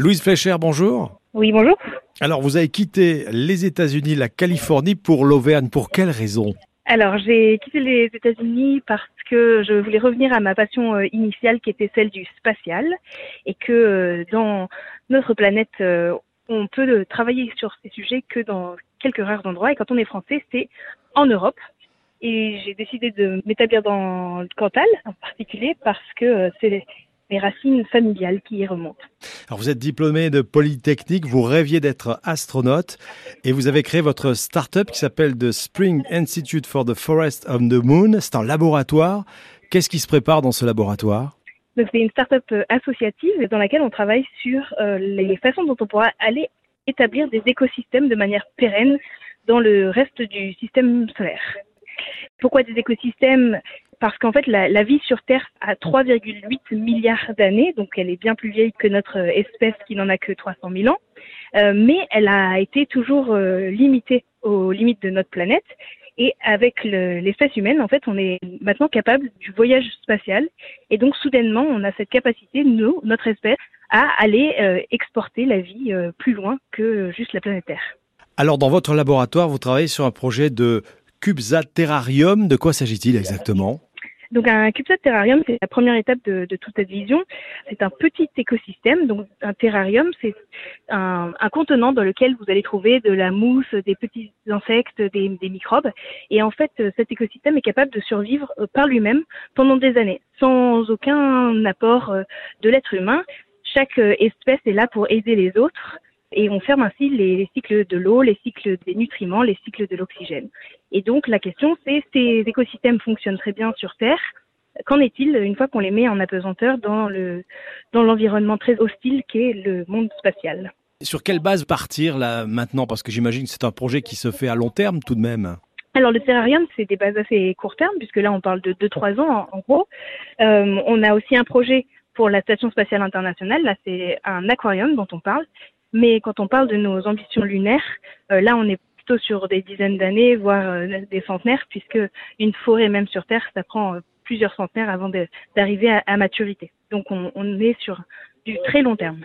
Louise Fleischer, bonjour. Oui, bonjour. Alors, vous avez quitté les États-Unis, la Californie pour l'Auvergne. Pour quelle raison? Alors, j'ai quitté les États-Unis parce que je voulais revenir à ma passion euh, initiale qui était celle du spatial et que euh, dans notre planète, euh, on peut travailler sur ces sujets que dans quelques rares endroits. Et quand on est français, c'est en Europe. Et j'ai décidé de m'établir dans le Cantal en particulier parce que c'est mes racines familiales qui y remontent. Alors vous êtes diplômé de Polytechnique, vous rêviez d'être astronaute et vous avez créé votre start-up qui s'appelle The Spring Institute for the Forest of the Moon. C'est un laboratoire. Qu'est-ce qui se prépare dans ce laboratoire? C'est une start-up euh, associative dans laquelle on travaille sur euh, les façons dont on pourra aller établir des écosystèmes de manière pérenne dans le reste du système solaire. Pourquoi des écosystèmes? Parce qu'en fait, la, vie sur Terre a 3,8 milliards d'années, donc elle est bien plus vieille que notre espèce qui n'en a que 300 000 ans, euh, mais elle a été toujours euh, limitée aux limites de notre planète. Et avec l'espèce humaine, en fait, on est maintenant capable du voyage spatial. Et donc, soudainement, on a cette capacité, nous, notre espèce, à aller euh, exporter la vie plus loin que juste la planète Terre. Alors, dans votre laboratoire, vous travaillez sur un projet de CubeSat Terrarium. De quoi s'agit-il exactement? Donc un CubeSat terrarium, c'est la première étape de, toute cette vision. C'est un petit écosystème. Donc un terrarium, c'est un, contenant dans lequel vous allez trouver de la mousse, des petits insectes, des, microbes. Et en fait, cet écosystème est capable de survivre euh, par lui-même pendant des années, sans aucun apport euh, de l'être humain. Chaque euh, espèce est là pour aider les autres et on ferme ainsi les, cycles de l'eau, les cycles des nutriments, les cycles de l'oxygène. Et donc la question c'est ces écosystèmes fonctionnent très bien sur Terre. Qu'en est-il une fois qu'on les met en apesanteur dans le dans l'environnement très hostile qu'est le monde spatial? Sur quelle base partir là maintenant? Parce que j'imagine que c'est un projet qui se fait à long terme tout de même. Alors le terrarium, c'est des bases assez court terme, puisque là on parle de 2-3 ans en, gros. Euh, on a aussi un projet pour la Station spatiale internationale, là c'est un aquarium dont on parle, mais quand on parle de nos ambitions lunaires, euh, là, on est plutôt sur des dizaines d'années, voire euh, des centenaires, puisque une forêt, même sur Terre, ça prend euh, plusieurs centenaires avant d'arriver à, maturité. Donc, on, on est sur du très long terme.